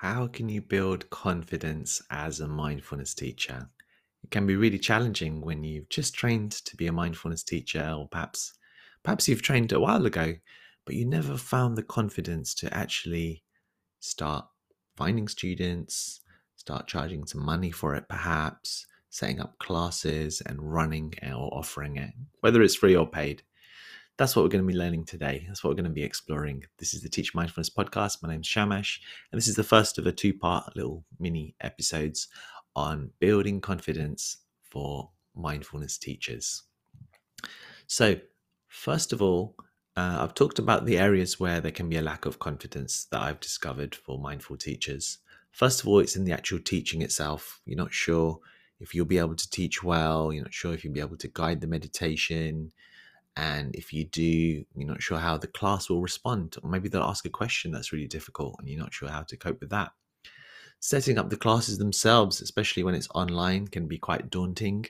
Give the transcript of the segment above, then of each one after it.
How can you build confidence as a mindfulness teacher? It can be really challenging when you've just trained to be a mindfulness teacher, or perhaps perhaps you've trained a while ago, but you never found the confidence to actually start finding students, start charging some money for it, perhaps setting up classes and running or offering it, whether it's free or paid. That's what we're going to be learning today. That's what we're going to be exploring. This is the Teach Mindfulness podcast. My name's Shamash, and this is the first of a two part little mini episodes on building confidence for mindfulness teachers. So, first of all, uh, I've talked about the areas where there can be a lack of confidence that I've discovered for mindful teachers. First of all, it's in the actual teaching itself. You're not sure if you'll be able to teach well, you're not sure if you'll be able to guide the meditation and if you do, you're not sure how the class will respond, or maybe they'll ask a question that's really difficult and you're not sure how to cope with that. Setting up the classes themselves, especially when it's online, can be quite daunting.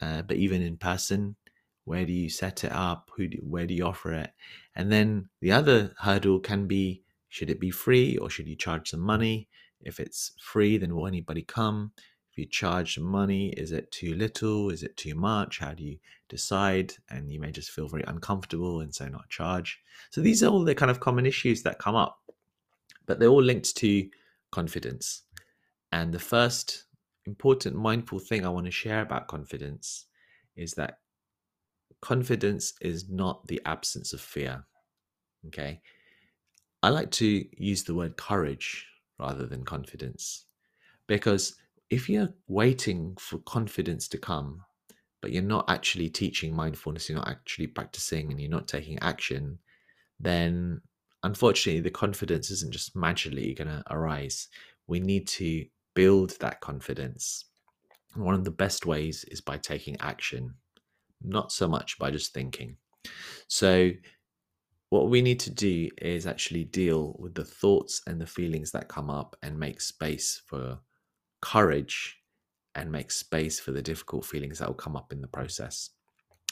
Uh, but even in person, where do you set it up? Who do, where do you offer it? And then the other hurdle can be should it be free or should you charge some money? If it's free, then will anybody come? You charge money, is it too little? Is it too much? How do you decide? And you may just feel very uncomfortable and so not charge. So these are all the kind of common issues that come up, but they're all linked to confidence. And the first important mindful thing I want to share about confidence is that confidence is not the absence of fear. Okay. I like to use the word courage rather than confidence because if you're waiting for confidence to come, but you're not actually teaching mindfulness, you're not actually practicing, and you're not taking action, then unfortunately, the confidence isn't just magically going to arise. We need to build that confidence. One of the best ways is by taking action, not so much by just thinking. So, what we need to do is actually deal with the thoughts and the feelings that come up and make space for courage and make space for the difficult feelings that will come up in the process.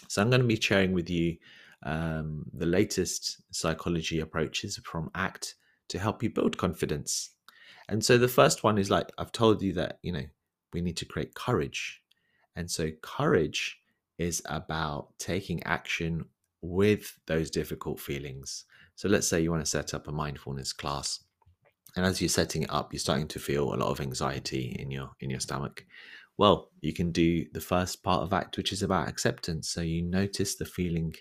So, I'm going to be sharing with you um, the latest psychology approaches from ACT to help you build confidence. And so, the first one is like I've told you that, you know, we need to create courage. And so, courage is about taking action with those difficult feelings. So, let's say you want to set up a mindfulness class and as you're setting it up you're starting to feel a lot of anxiety in your in your stomach. Well you can do the first part of act which is about acceptance. So you notice the feeling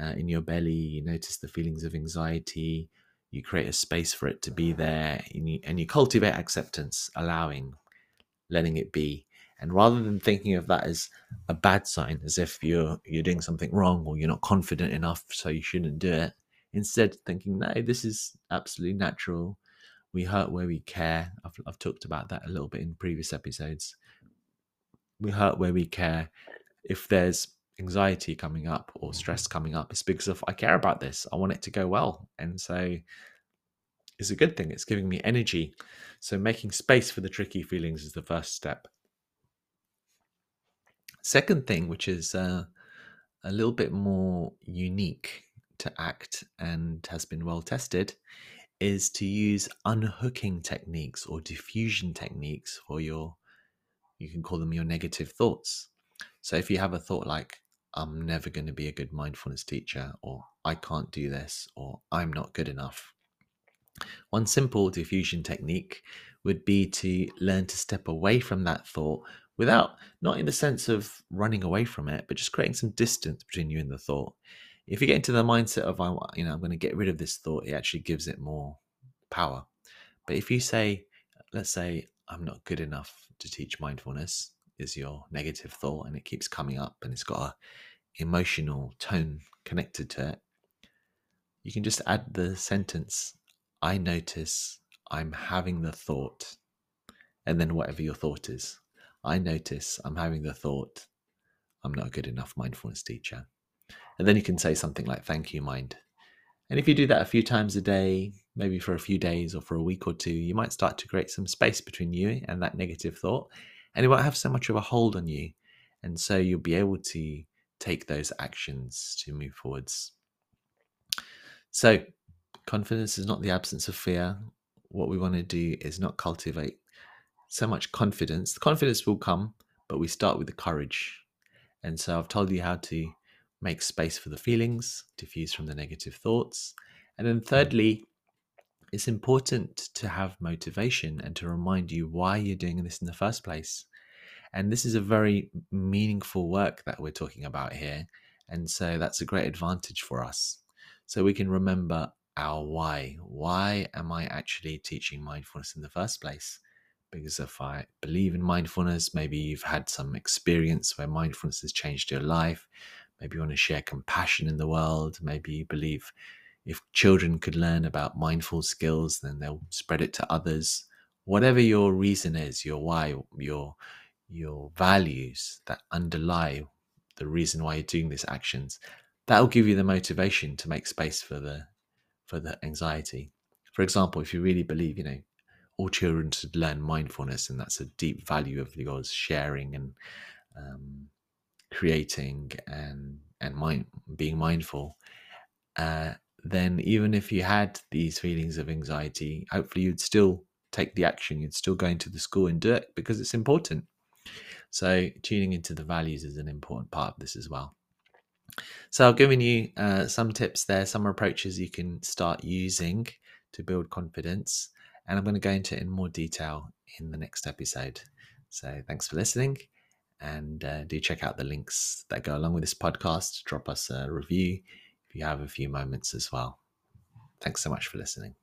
uh, in your belly you notice the feelings of anxiety. You create a space for it to be there and you, and you cultivate acceptance allowing letting it be. And rather than thinking of that as a bad sign as if you're you're doing something wrong or you're not confident enough so you shouldn't do it instead thinking no this is absolutely natural we hurt where we care. I've, I've talked about that a little bit in previous episodes. We hurt where we care. If there's anxiety coming up or stress coming up, it's because of I care about this. I want it to go well. And so it's a good thing. It's giving me energy. So making space for the tricky feelings is the first step. Second thing, which is uh, a little bit more unique to ACT and has been well tested, is to use unhooking techniques or defusion techniques for your, you can call them your negative thoughts. So if you have a thought like, I'm never going to be a good mindfulness teacher, or I can't do this, or I'm not good enough. One simple defusion technique would be to learn to step away from that thought without, not in the sense of running away from it, but just creating some distance between you and the thought if you get into the mindset of I, you know, I'm going to get rid of this thought, it actually gives it more power. But if you say, let's say, I'm not good enough to teach mindfulness, is your negative thought, and it keeps coming up, and it's got a emotional tone connected to it. You can just add the sentence, I notice I'm having the thought, and then whatever your thought is. I notice I'm having the thought, I'm not a good enough mindfulness teacher. And then you can say something like, Thank you, mind. And if you do that a few times a day, maybe for a few days or for a week or two, you might start to create some space between you and that negative thought. And it won't have so much of a hold on you. And so you'll be able to take those actions to move forwards. So, confidence is not the absence of fear. what we want to do is not cultivate so much confidence. The confidence will come, but we start with the courage. And so I've told you how to make space for the feelings, defuse from the negative thoughts. And then, hmm. thirdly, it's important to have motivation and to remind you why you're doing this in the first place. And this is a very meaningful work that we're talking about here. And so that's a great advantage for us. So we can remember our why. Why am I actually teaching mindfulness in the first place? because if I believe in mindfulness, maybe you've had some experience where mindfulness has changed your life. Maybe you want to share compassion in the world. Maybe you believe if children could learn about mindful skills, then they'll spread it to others. Whatever your reason is, your why, your your values that underlie the reason why you're doing these actions, that'll give you the motivation to make space for the for the anxiety. For example, if you really believe, you know, all children should learn mindfulness, and that's a deep value of yours, sharing and um, creating and and mind, being mindful. Uh, then even if you had these feelings of anxiety, hopefully you'd still take the action. You'd still go into the school and do it because it's important. So tuning into the values is an important part of this as well. So I've given you uh, some tips there, some approaches you can start using to build confidence and I'm going to go into it in more detail in the next episode. So thanks for listening, and uh, do check out the links that go along with this podcast. Drop us a review if you have a few moments as well. Thanks so much for listening.